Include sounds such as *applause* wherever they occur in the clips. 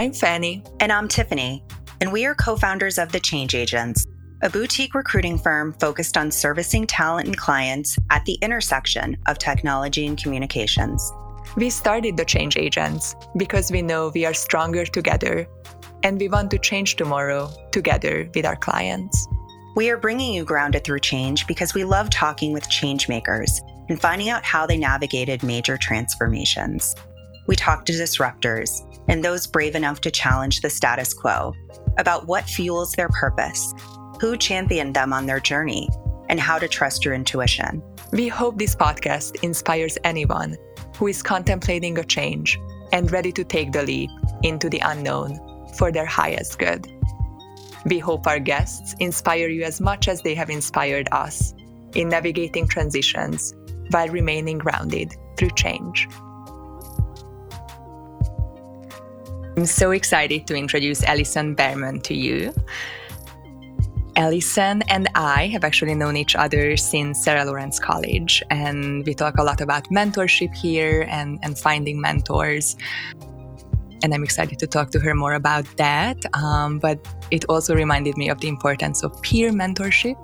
I'm Fanny. And I'm Tiffany. And we are co founders of The Change Agents, a boutique recruiting firm focused on servicing talent and clients at the intersection of technology and communications. We started The Change Agents because we know we are stronger together and we want to change tomorrow together with our clients. We are bringing you Grounded Through Change because we love talking with change makers and finding out how they navigated major transformations. We talk to disruptors and those brave enough to challenge the status quo about what fuels their purpose, who championed them on their journey, and how to trust your intuition. We hope this podcast inspires anyone who is contemplating a change and ready to take the leap into the unknown for their highest good. We hope our guests inspire you as much as they have inspired us in navigating transitions while remaining grounded through change. I'm so excited to introduce Alison Berman to you. Alison and I have actually known each other since Sarah Lawrence College, and we talk a lot about mentorship here and, and finding mentors. And I'm excited to talk to her more about that. Um, but it also reminded me of the importance of peer mentorship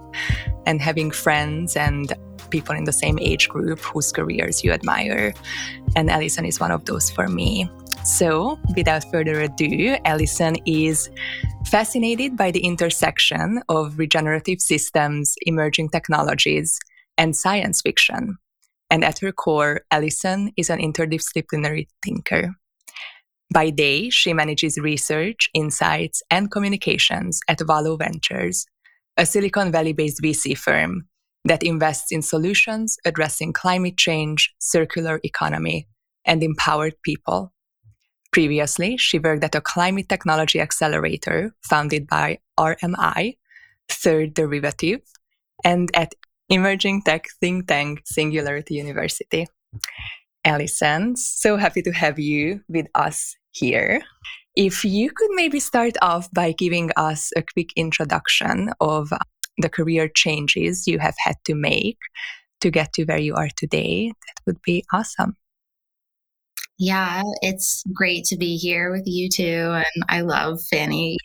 and having friends and people in the same age group whose careers you admire. And Alison is one of those for me. So, without further ado, Alison is fascinated by the intersection of regenerative systems, emerging technologies, and science fiction. And at her core, Alison is an interdisciplinary thinker. By day, she manages research, insights, and communications at Valo Ventures, a Silicon Valley based VC firm that invests in solutions addressing climate change, circular economy, and empowered people. Previously, she worked at a climate technology accelerator founded by RMI, Third Derivative, and at emerging tech think tank Singularity University. Alison, so happy to have you with us here. If you could maybe start off by giving us a quick introduction of the career changes you have had to make to get to where you are today, that would be awesome. Yeah, it's great to be here with you too. And I love Fanny,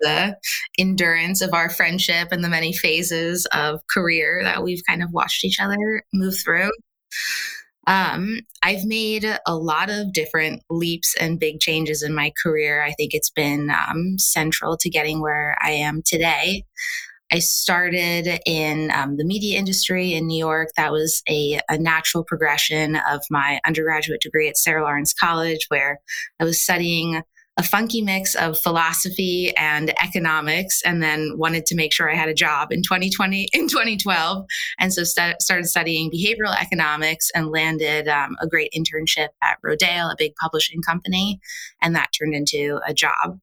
the endurance of our friendship and the many phases of career that we've kind of watched each other move through. Um, I've made a lot of different leaps and big changes in my career. I think it's been um, central to getting where I am today. I started in um, the media industry in New York. That was a, a, natural progression of my undergraduate degree at Sarah Lawrence College, where I was studying a funky mix of philosophy and economics, and then wanted to make sure I had a job in 2020, in 2012. And so st- started studying behavioral economics and landed um, a great internship at Rodale, a big publishing company. And that turned into a job.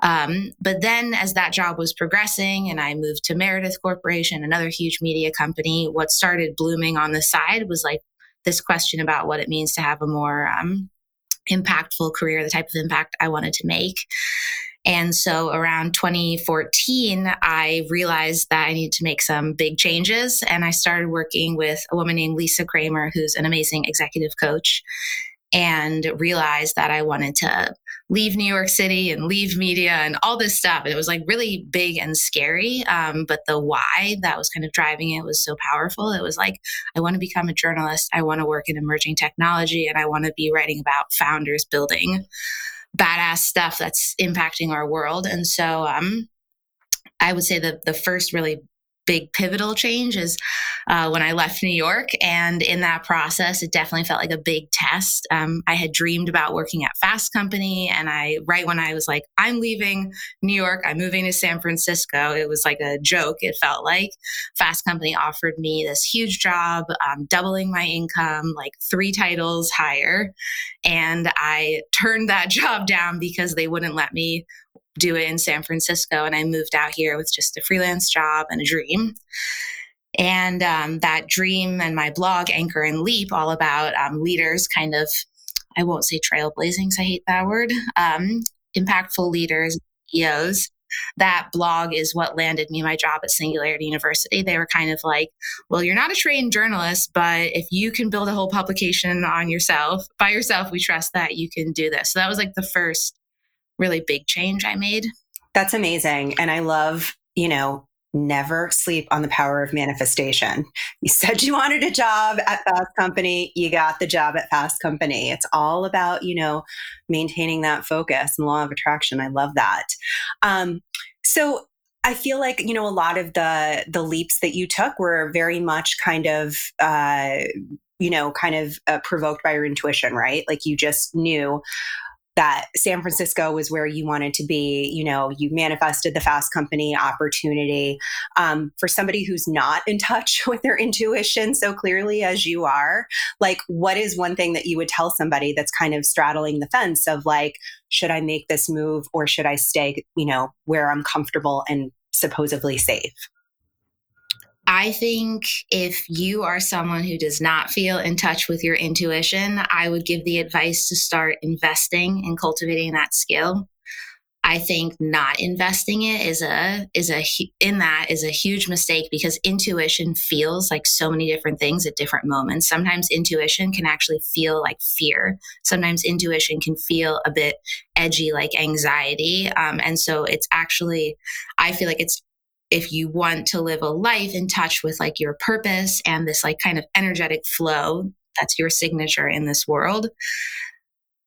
Um, but then, as that job was progressing and I moved to Meredith Corporation, another huge media company, what started blooming on the side was like this question about what it means to have a more um, impactful career, the type of impact I wanted to make. And so around 2014, I realized that I needed to make some big changes. And I started working with a woman named Lisa Kramer, who's an amazing executive coach, and realized that I wanted to leave New York City and leave media and all this stuff. And it was like really big and scary. Um, but the why that was kind of driving it was so powerful. It was like, I want to become a journalist. I want to work in emerging technology and I want to be writing about founders building badass stuff that's impacting our world. And so, um, I would say that the first really big pivotal change is uh, when I left New York. And in that process, it definitely felt like a big test. Um, I had dreamed about working at Fast Company. And I, right when I was like, I'm leaving New York, I'm moving to San Francisco, it was like a joke. It felt like Fast Company offered me this huge job, um, doubling my income, like three titles higher. And I turned that *laughs* job down because they wouldn't let me do it in San Francisco. And I moved out here with just a freelance job and a dream. And um, that dream and my blog, Anchor and Leap, all about um, leaders kind of, I won't say trailblazing, I hate that word, um, impactful leaders, CEOs. That blog is what landed me my job at Singularity University. They were kind of like, well, you're not a trained journalist, but if you can build a whole publication on yourself, by yourself, we trust that you can do this. So that was like the first really big change I made. That's amazing. And I love, you know, never sleep on the power of manifestation. You said you wanted a job at Fast Company, you got the job at Fast Company. It's all about, you know, maintaining that focus and law of attraction. I love that. Um, so I feel like you know a lot of the the leaps that you took were very much kind of uh, you know kind of uh, provoked by your intuition, right? Like you just knew that San Francisco was where you wanted to be. You know, you manifested the fast company opportunity. Um, for somebody who's not in touch *laughs* with their intuition so clearly as you are, like, what is one thing that you would tell somebody that's kind of straddling the fence of like, should I make this move or should I stay, you know, where I'm comfortable and supposedly safe? I think if you are someone who does not feel in touch with your intuition, I would give the advice to start investing in cultivating that skill. I think not investing it is a is a in that is a huge mistake because intuition feels like so many different things at different moments. Sometimes intuition can actually feel like fear. Sometimes intuition can feel a bit edgy, like anxiety. Um, and so it's actually, I feel like it's if you want to live a life in touch with like your purpose and this like kind of energetic flow that's your signature in this world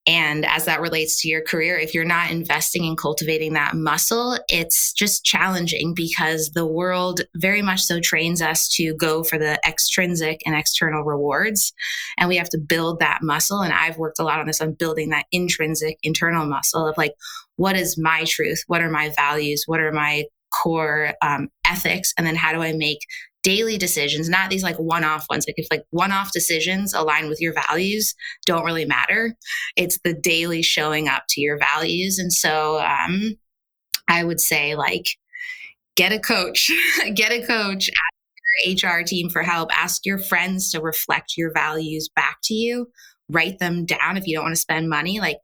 and as that relates to your career, if you're not investing in cultivating that muscle, it's just challenging because the world very much so trains us to go for the extrinsic and external rewards. And we have to build that muscle. And I've worked a lot on this on building that intrinsic internal muscle of like, what is my truth? What are my values? What are my core um, ethics and then how do i make daily decisions not these like one-off ones like if like one-off decisions align with your values don't really matter. It's the daily showing up to your values. And so um, i would say like get a coach *laughs* get a coach ask your hr team for help ask your friends to reflect your values back to you write them down if you don't want to spend money. Like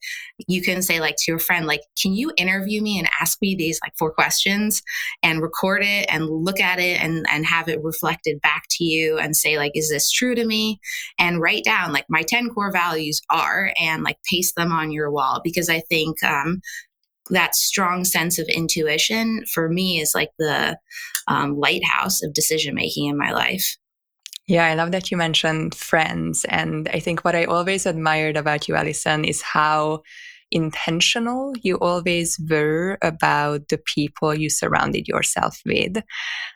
you can say like to your friend like can you interview me and ask me these like four questions and record it and look at it and and have it reflected back to you and say like is this true to me and write down like my 10 core values are and like paste them on your wall because i think um that strong sense of intuition for me is like the um, lighthouse of decision making in my life yeah, I love that you mentioned friends. And I think what I always admired about you, Alison, is how intentional you always were about the people you surrounded yourself with.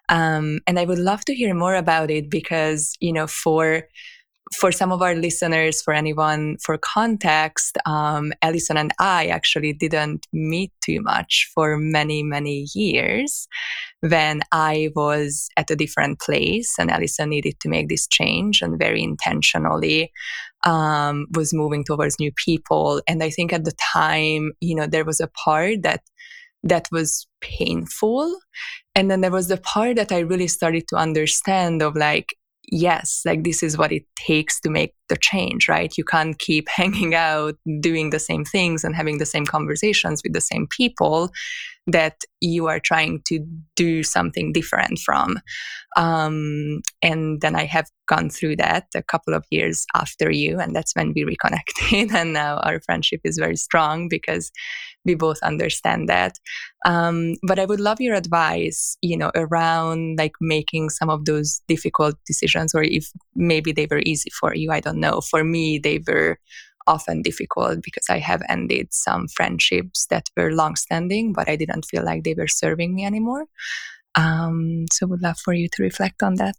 Um, and I would love to hear more about it because, you know, for for some of our listeners, for anyone, for context, um, Alison and I actually didn't meet too much for many, many years when I was at a different place and Alison needed to make this change and very intentionally um, was moving towards new people. And I think at the time, you know, there was a part that that was painful. And then there was the part that I really started to understand of like, yes, like this is what it takes to make the change, right? You can't keep *laughs* hanging out, doing the same things and having the same conversations with the same people that you are trying to do something different from. Um, and then I have gone through that a couple of years after you, and that's when we *laughs* reconnected. and now our friendship is very strong because we both understand that. Um, but I would love your advice, you know, around like making some of those difficult decisions, or if maybe they were easy for you. I don't know. For me, they were often difficult because I have ended some friendships that were long-standing, but I didn't feel like they were serving me anymore. Um, so, would love for you to reflect on that.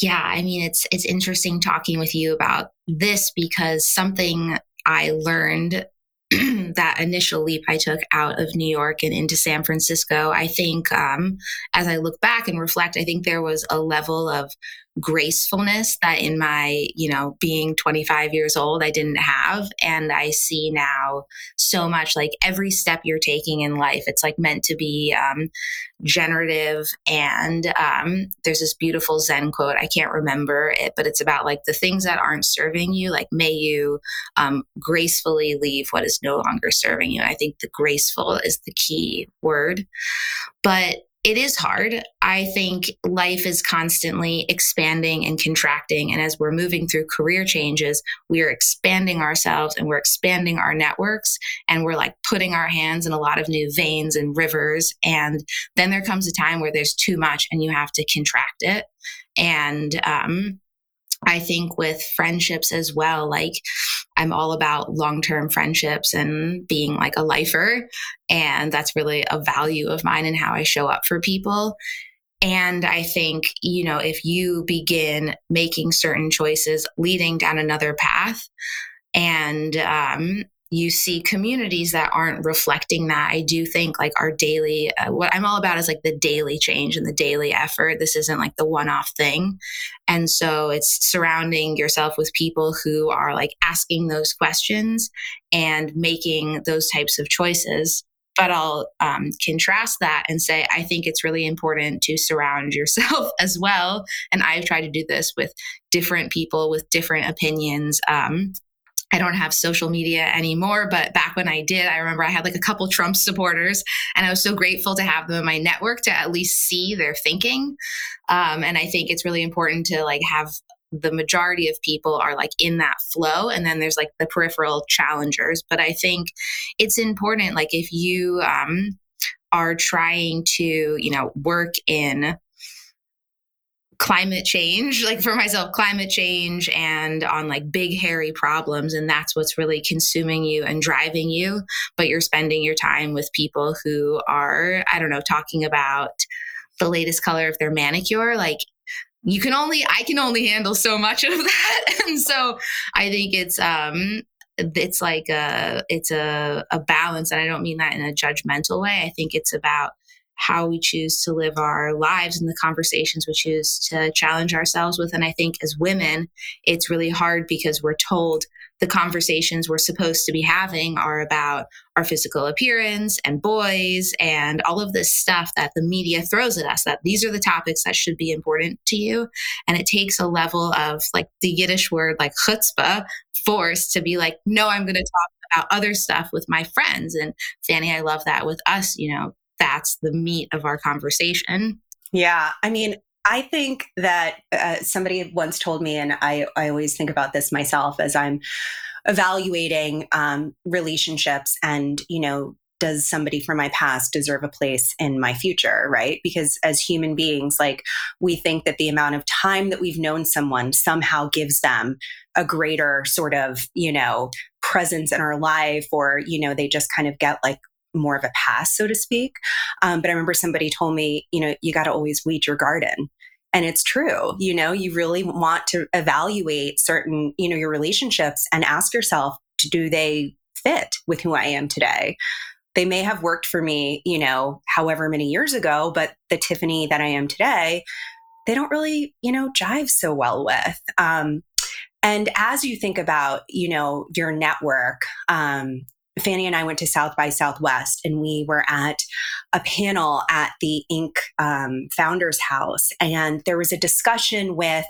Yeah, I mean, it's it's interesting talking with you about this because something I learned *clears throat* that initial leap I took out of New York and into San Francisco, I think um, as I look back and reflect, I think there was a level of gracefulness that in my, you know, being 25 years old, I didn't have. And I see now so much like every step you're taking in life, it's like meant to be um, generative. And um, there's this beautiful Zen quote. I can't remember it, but it's about like the things that aren't serving you, like may you um, gracefully leave what is no longer serving you. I think the graceful is the key word. But it is hard. I think life is constantly expanding and contracting. And as we're moving through career changes, we are expanding ourselves and we're expanding our networks and we're like putting our hands in a lot of new veins and rivers. And then there comes a time where there's too much and you have to contract it. And um, I think with friendships as well, like I'm all about long term friendships and being like a lifer. And that's really a value of mine and how I show up for people. And I think, you know, if you begin making certain choices leading down another path, and um, you see communities that aren't reflecting that i do think like our daily uh, what i'm all about is like the daily change and the daily effort this isn't like the one-off thing and so it's surrounding yourself with people who are like asking those questions and making those types of choices but I'll um, contrast that and say, I think it's really important to surround yourself *laughs* as well. And I've tried to do this with different people with different opinions. Um, I don't have social media anymore, but back when I did, I remember I had like a couple Trump supporters, and I was so grateful to have them in my network to at least see their thinking. Um, and I think it's really important to like have the majority of people are like in that flow and then there's like the peripheral challengers but i think it's important like if you um, are trying to you know work in climate change like for myself climate change and on like big hairy problems and that's what's really consuming you and driving you. But you're spending your time with people who are i don't know talking about the latest color of their manicure. Like you can only i can only handle so much of *laughs* that. And so i think it's um it's like a it's a, a balance and i don't mean that in a judgmental way. I think it's about how we choose to live our lives and the conversations we choose to challenge ourselves with. And I think as women, it's really hard because we're told the conversations we're supposed to be having are about our physical appearance and boys and all of this stuff that the media throws at us that these are the topics that should be important to you and it takes a level of like the yiddish word like chutzpah force to be like no i'm going to talk about other stuff with my friends and fanny i love that with us you know that's the meat of our conversation. Yeah. I mean, I think that uh, somebody once told me, and I, I always think about this myself as I'm evaluating um, relationships and, you know, does somebody from my past deserve a place in my future, right? Because as human beings, like we think that the amount of time that we've known someone somehow gives them a greater sort of, you know, presence in our life, or, you know, they just kind of get like more of a pass, so to speak. Um, but I remember somebody told me, you know, you got to always weed your garden. And it's true. You know, you really want to evaluate certain, you know, your relationships and ask yourself, do they fit with who I am today? They may have worked for me, you know, however many years ago, but the Tiffany that I am today, they don't really, you know, jive so well with. Um, and as you think about, you know, your network, um, Fanny and I went to South by Southwest and we were at a panel at the Inc. Um, Founders House. And there was a discussion with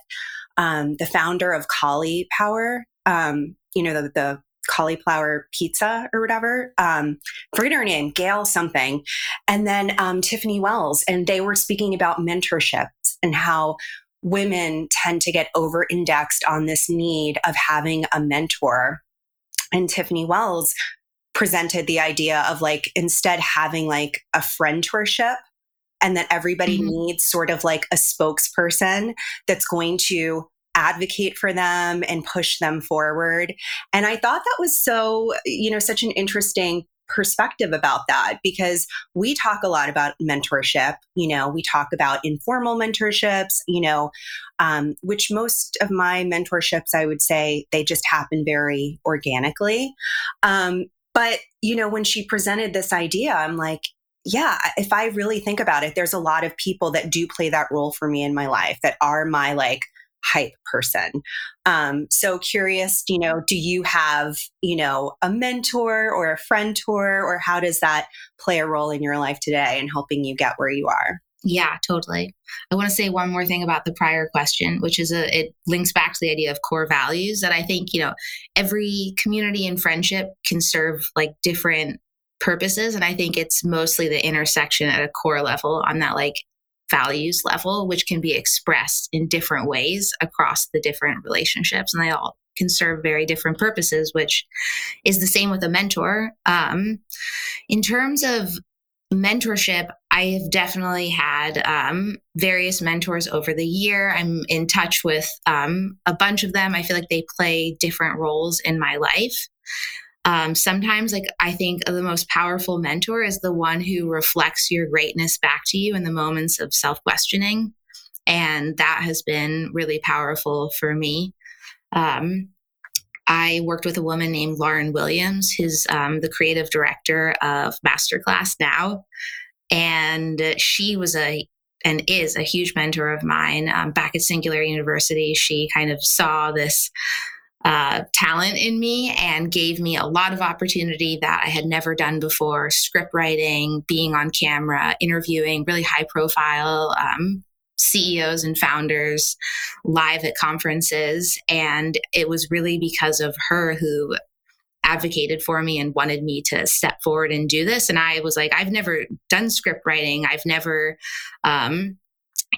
um, the founder of Caulipower, um, you know, the, the cauliflower pizza or whatever. Um, forget her name, Gail something. And then um, Tiffany Wells. And they were speaking about mentorships and how women tend to get over indexed on this need of having a mentor. And Tiffany Wells presented the idea of like instead having like a friendship and that everybody mm-hmm. needs sort of like a spokesperson that's going to advocate for them and push them forward. And I thought that was so, you know, such an interesting perspective about that because we talk a lot about mentorship. You know, we talk about informal mentorships, you know, um, which most of my mentorships, I would say, they just happen very organically. Um, but, you know, when she presented this idea, I'm like, yeah, if I really think about it, there's a lot of people that do play that role for me in my life that are my like hype person. Um, so curious, you know, do you have, you know, a mentor or a friend tour, or how does that play a role in your life today and helping you get where you are? Yeah, totally. I want to say one more thing about the prior question, which is a it links back to the idea of core values that I think, you know, every community and friendship can serve like different purposes. And I think it's mostly the intersection at a core level on that like values level, which can be expressed in different ways across the different relationships. And they all can serve very different purposes, which is the same with a mentor. Um, in terms of mentorship, I have definitely had um, various mentors over the year. I'm in touch with um, a bunch of them. I feel like they play different roles in my life. Um, sometimes, like, I think the most powerful mentor is the one who reflects your greatness back to you in the moments of self questioning. And that has been really powerful for me. Um, I worked with a woman named Lauren Williams, who's um, the creative director of Masterclass Now. And she was a and is a huge mentor of mine. Um, back at Singular University, she kind of saw this uh, talent in me and gave me a lot of opportunity that I had never done before script writing, being on camera, interviewing really high profile um, CEOs and founders live at conferences. And it was really because of her who advocated for me and wanted me to step forward and do this. And I was like, I've never done script writing. I've never um,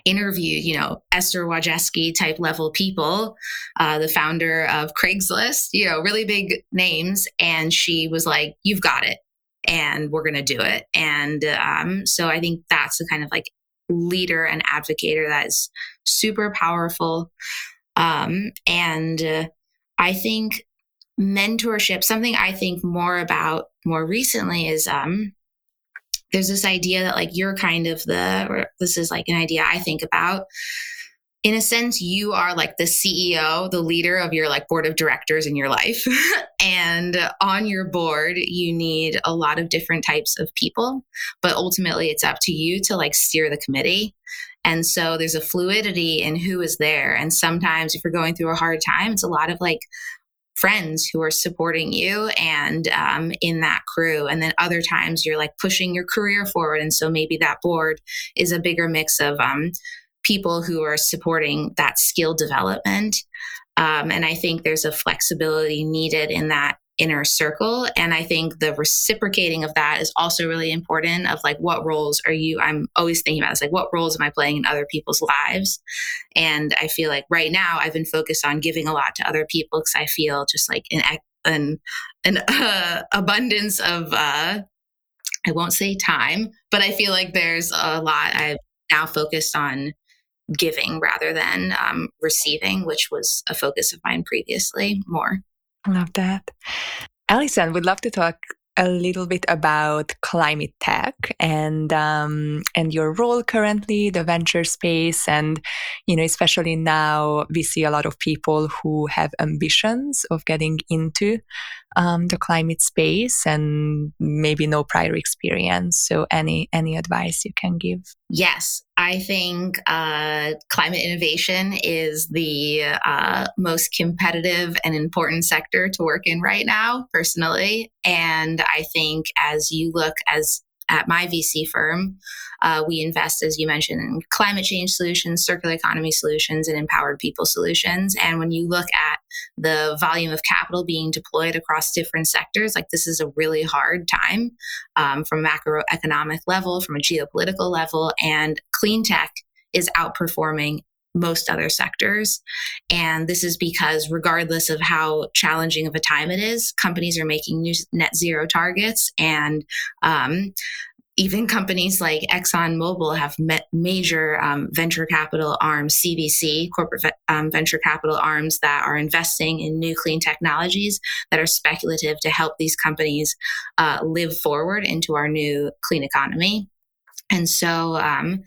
interviewed, you know, Esther Wojcicki type level people, uh, the founder of Craigslist, you know, really big names. And she was like, You've got it. And we're going to do it. And um, so I think that's the kind of like leader and advocator that is super powerful. Um, and uh, I think mentorship, something I think more about more recently is um, there's this idea that like you're kind of the, or this is like an idea I think about. In a sense, you are like the CEO, the leader of your like board of directors in your life. *laughs* and on your board, you need a lot of different types of people, but ultimately it's up to you to like steer the committee. And so there's a fluidity in who is there. And sometimes if you're going through a hard time, it's a lot of like friends who are supporting you and um, in that crew. And then other times you're like pushing your career forward. And so maybe that board is a bigger mix of um, people who are supporting that skill development. Um, and I think there's a flexibility needed in that inner circle and i think the reciprocating of that is also really important of like what roles are you i'm always thinking about this like what roles am i playing in other people's lives and i feel like right now i've been focused on giving a lot to other people because i feel just like an an, an *laughs* uh, abundance of uh i won't say time but i feel like there's a lot i've now focused on giving rather than um, receiving which was a focus of mine previously more Love that. Alison, we'd love to talk a little bit about climate tech and um, and your role currently, the venture space, and you know, especially now we see a lot of people who have ambitions of getting into um, the climate space and maybe no prior experience. So, any any advice you can give? Yes, I think uh, climate innovation is the uh, most competitive and important sector to work in right now, personally. And I think as you look as at my VC firm, uh, we invest, as you mentioned, in climate change solutions, circular economy solutions, and empowered people solutions. And when you look at the volume of capital being deployed across different sectors, like this is a really hard time um, from a macroeconomic level, from a geopolitical level, and clean tech is outperforming most other sectors. And this is because, regardless of how challenging of a time it is, companies are making new net zero targets. And um, even companies like ExxonMobil have met major um, venture capital arms, CVC, corporate ve- um, venture capital arms that are investing in new clean technologies that are speculative to help these companies uh, live forward into our new clean economy. And so, um,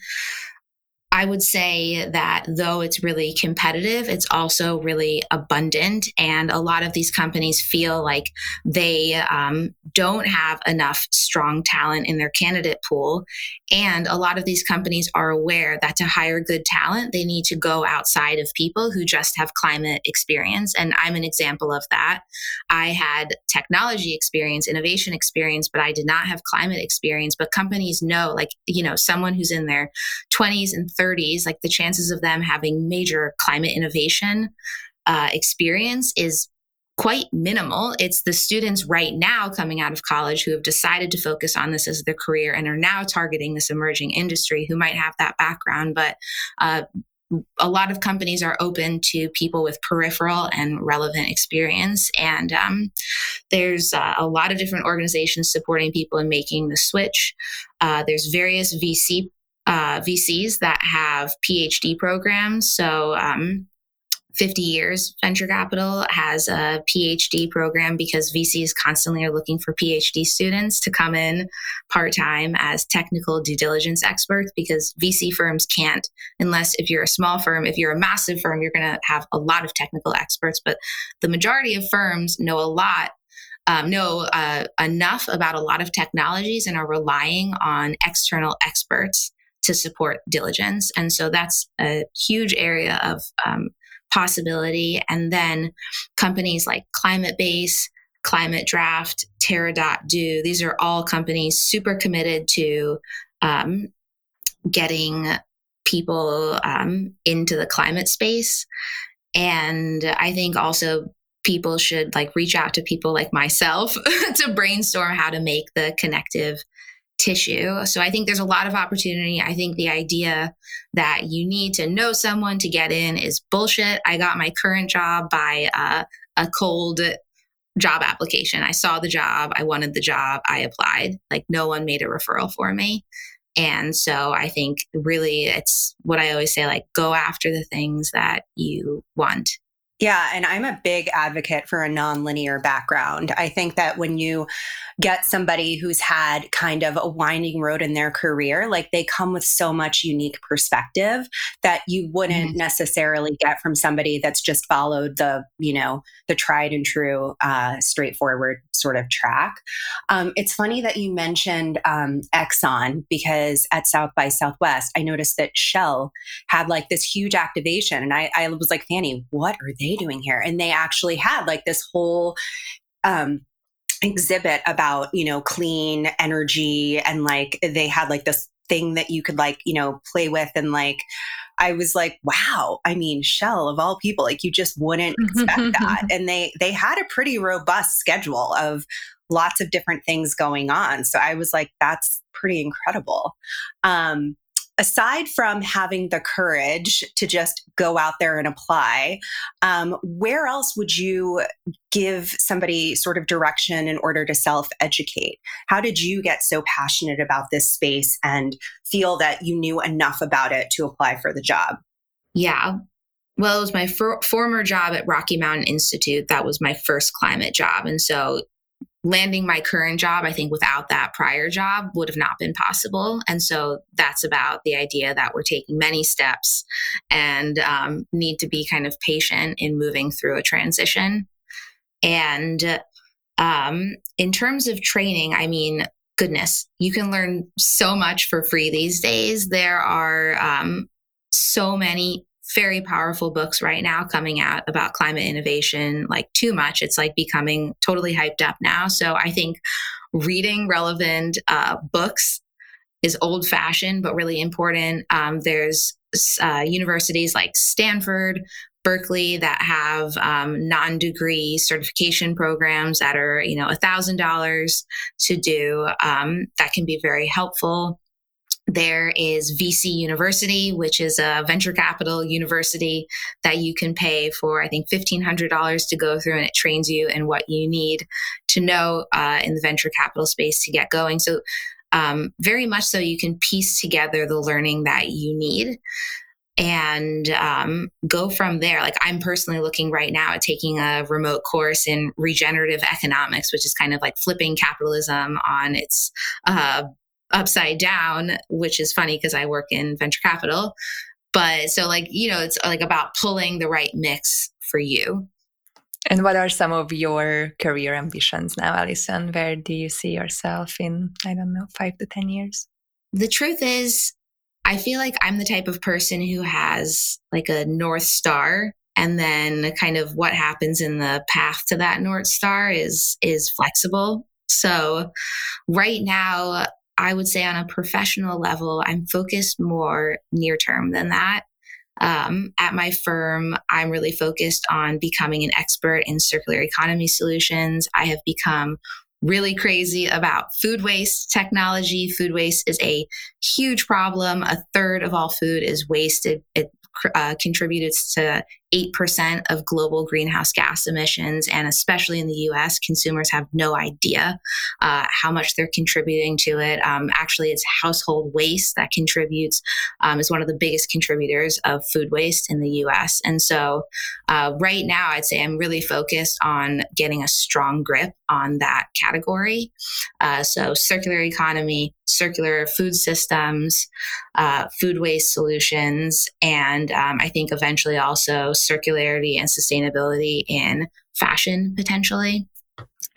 I would say that though it's really competitive, it's also really abundant. And a lot of these companies feel like they um, don't have enough strong talent in their candidate pool. And a lot of these companies are aware that to hire good talent, they need to go outside of people who just have climate experience. And I'm an example of that. I had technology experience, innovation experience, but I did not have climate experience. But companies know, like, you know, someone who's in their 20s and 30s, like the chances of them having major climate innovation uh, experience is quite minimal. It's the students right now coming out of college who have decided to focus on this as their career and are now targeting this emerging industry who might have that background. But uh, a lot of companies are open to people with peripheral and relevant experience. And um, there's uh, a lot of different organizations supporting people in making the switch. Uh, there's various VC uh, VCs that have PhD programs. So um, 50 years venture capital has a phd program because vcs constantly are looking for phd students to come in part-time as technical due diligence experts because vc firms can't unless if you're a small firm if you're a massive firm you're going to have a lot of technical experts but the majority of firms know a lot um, know uh, enough about a lot of technologies and are relying on external experts to support diligence. And so that's a huge area of um, possibility. And then companies like Climatebase, Climate Draft, Terra.do, these are all companies super committed to um, getting people um, into the climate space. And I think also people should like reach out to people like myself *laughs* to brainstorm how to make the connective tissue. So I think there's a lot of opportunity. I think the idea that you need to know someone to get in is bullshit. I got my current job by uh, a cold job application. I saw the job, I wanted the job, I applied. Like no one made a referral for me. And so I think really it's what I always say like go after the things that you want yeah, and I'm a big advocate for a nonlinear background. I think that when you get somebody who's had kind of a winding road in their career, like they come with so much unique perspective that you wouldn't mm-hmm. necessarily get from somebody that's just followed the, you know, the tried and true, uh, straightforward sort of track. Um, it's funny that you mentioned um, Exxon because at South by Southwest, I noticed that Shell had like this huge activation, and I, I was like, Fanny, what are they? Doing here? And they actually had like this whole um, exhibit about, you know, clean energy and like they had like this thing that you could like, you know, play with and like I was like, wow, I mean, Shell of all people, like you just wouldn't expect *laughs* that. And they they had a pretty robust schedule of lots of different things going on. So I was like, that's pretty incredible. Um, aside from having the courage to just go out there and apply, um, where else would you give somebody sort of direction in order to self educate? How did you get so passionate about this space and feel that you knew enough about it to apply for the job? Yeah. Well, it was my for- former job at Rocky Mountain Institute. That was my first climate job. And so landing my current job, I think without that prior job would have not been possible. And so that's about the idea that we're taking many steps and um, need to be kind of patient in moving through a transition. And um, in terms of training, I mean, goodness, you can learn so much for free these days. There are um, so many very powerful books right now coming out about climate innovation, like too much. It's like becoming totally hyped up now. So I think reading relevant uh, books is old fashioned, but really important. Um, there's uh, universities like Stanford, Berkeley that have um, non-degree certification programs that are, you know, a thousand dollars to do. Um, that can be very helpful. There is VC University, which is a venture capital university that you can pay for, I think, $1,500 to go through, and it trains you in what you need to know uh, in the venture capital space to get going. So, um, very much so, you can piece together the learning that you need and um, go from there. Like I'm personally looking right now at taking a remote course in regenerative economics, which is kind of like flipping capitalism on its uh, upside down, which is funny because I work in venture capital. But so, like, you know, it's like about pulling the right mix for you. And what are some of your career ambitions now, Alison? Where do you see yourself in, I don't know, five to 10 years? The truth is, I feel like I'm the type of person who has like a North Star and then kind of what happens in the path to that North Star is is flexible. So right now I would say on a professional level, I'm focused more near term than that. Um, at my firm, I'm really focused on becoming an expert in circular economy solutions. I have become really crazy about food waste technology. Food waste is a huge problem. A third of all food is wasted. It uh, contributed to 8% of global greenhouse gas emissions. And especially in the US, consumers have no idea uh, how much they're contributing to it. Um, actually, it's household waste that contributes, um, is one of the biggest contributors of food waste in the US. And so, uh, right now, I'd say I'm really focused on getting a strong grip on that category. Uh, so, circular economy, circular food systems, uh, food waste solutions, and um, I think eventually also circularity and sustainability in fashion potentially.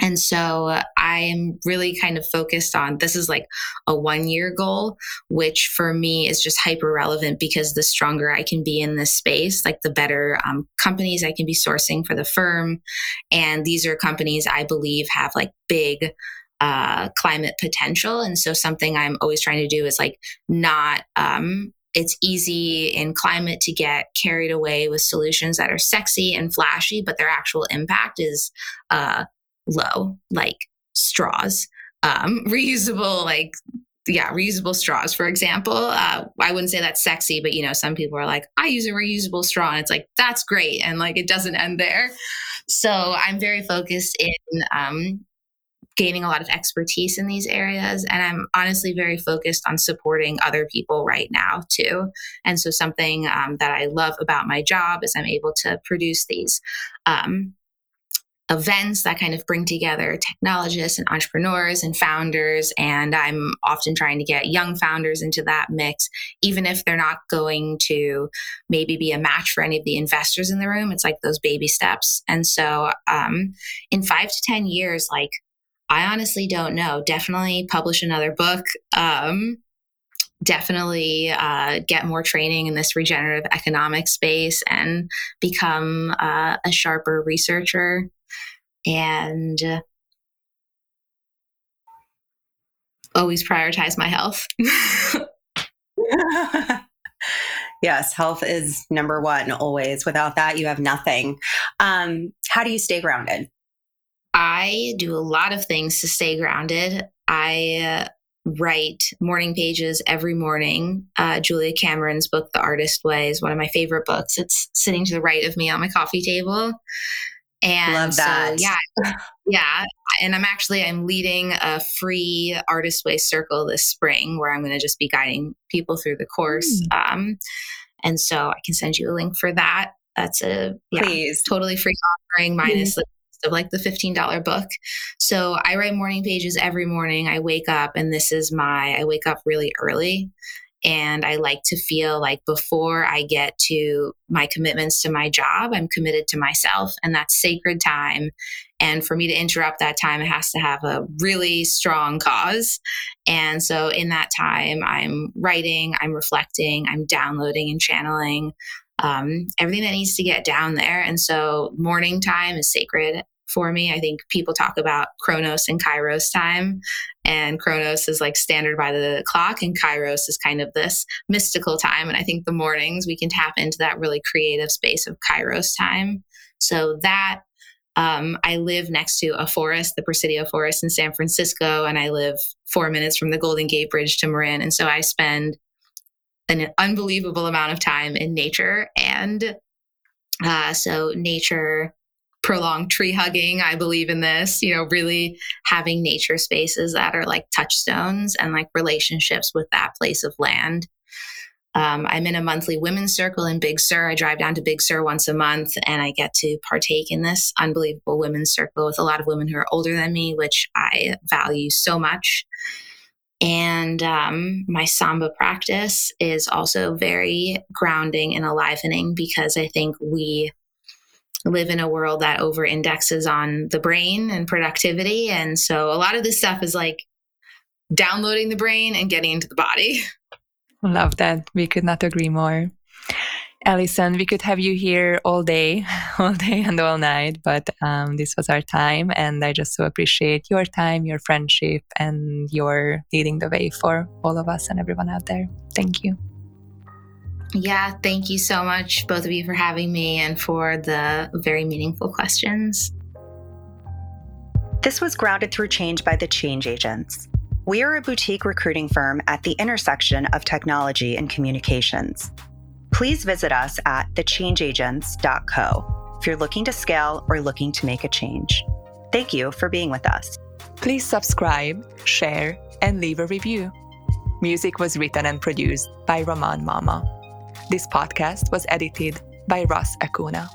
And so I am really kind of focused on this is like a one year goal, which for me is just hyper relevant because the stronger I can be in this space, like the better um, companies I can be sourcing for the firm. And these are companies I believe have like big uh, climate potential. And so something I'm always trying to do is like not um, it's easy in climate to get carried away with solutions that are sexy and flashy, but their actual impact is uh, low, like straws, um, *laughs* reusable, like yeah, reusable straws, for example. Uh, I wouldn't say that's sexy, but you know, some people are like, I use a reusable straw, and it's like that's great, and like it doesn't end there. So I'm very focused in um, gaining a lot of expertise in these areas. And I'm honestly very focused on supporting other people right now, too. And so, something um, that I love about my job is I'm able to produce these. Um, events that kind of bring together technologists and entrepreneurs and founders. And I'm often trying to get young founders into that mix, even if they're not going to maybe be a match for any of the investors in the room. It's like those baby steps. And so, um, in five to 10 years, like I honestly don't know. Definitely publish another book. Um, definitely uh, get more training in this regenerative economic space and become uh, a sharper researcher. And uh, always prioritize my health. *laughs* yes, health is number one always. Without that, you have nothing. Um, how do you stay grounded? I do a lot of things to stay grounded. I uh, write morning pages every morning. Uh, Julia Cameron's book, The Artist Way, is one of my favorite books. It's sitting to the right of me on my coffee table. And Love that. So, yeah. Yeah. And I'm actually I'm leading a free artist way circle this spring where I'm going to just be guiding people through the course. Mm. Um, and so I can send you a link for that. That's a yeah, Please. totally free offering minus *laughs* mm of like the $15 book. So I write morning pages every morning. I wake up and this is my, I wake up really early. And I like to feel like before I get to my commitments to my job, I'm committed to myself, and that's sacred time. And for me to interrupt that time, it has to have a really strong cause. And so in that time, I'm writing, I'm reflecting, I'm downloading and channeling um, everything that needs to get down there. And so morning time is sacred for me. I think people talk about Chronos and Kairos time, and Chronos is like standard by the clock, and Kairos is kind of this mystical time. And I think the mornings we can tap into that really creative space of Kairos time. So that um, I live next to a forest, the Presidio Forest in San Francisco, and I live four minutes from the Golden Gate Bridge to Marin. And so I spend an unbelievable amount of time in nature. And uh, so, nature prolonged tree hugging. I believe in this, you know, really having nature spaces that are like touchstones and like relationships with that place of land. Um, I'm in a monthly women's circle in Big Sur. I drive down to Big Sur once a month and I get to partake in this unbelievable women's circle with a lot of women who are older than me, which I value so much. And um, my Samba practice is also very grounding and enlivening because I think we live in a world that over indexes on the brain and productivity. And so a lot of this stuff is like downloading the brain and getting into the body. *laughs* Love that. We could not agree more. Alison, we could have you here all day, *laughs* all day and all night, but um, this was our time. And I just so appreciate your time, your friendship, and your leading the way for all of us and everyone out there. Thank you. Yeah, thank you so much, both of you, for having me and for the very meaningful questions. This was Grounded Through Change by the Change Agents. We are a boutique recruiting firm at the intersection of technology and communications. Please visit us at thechangeagents.co if you're looking to scale or looking to make a change. Thank you for being with us. Please subscribe, share, and leave a review. Music was written and produced by Roman Mama. This podcast was edited by Ross Acuna.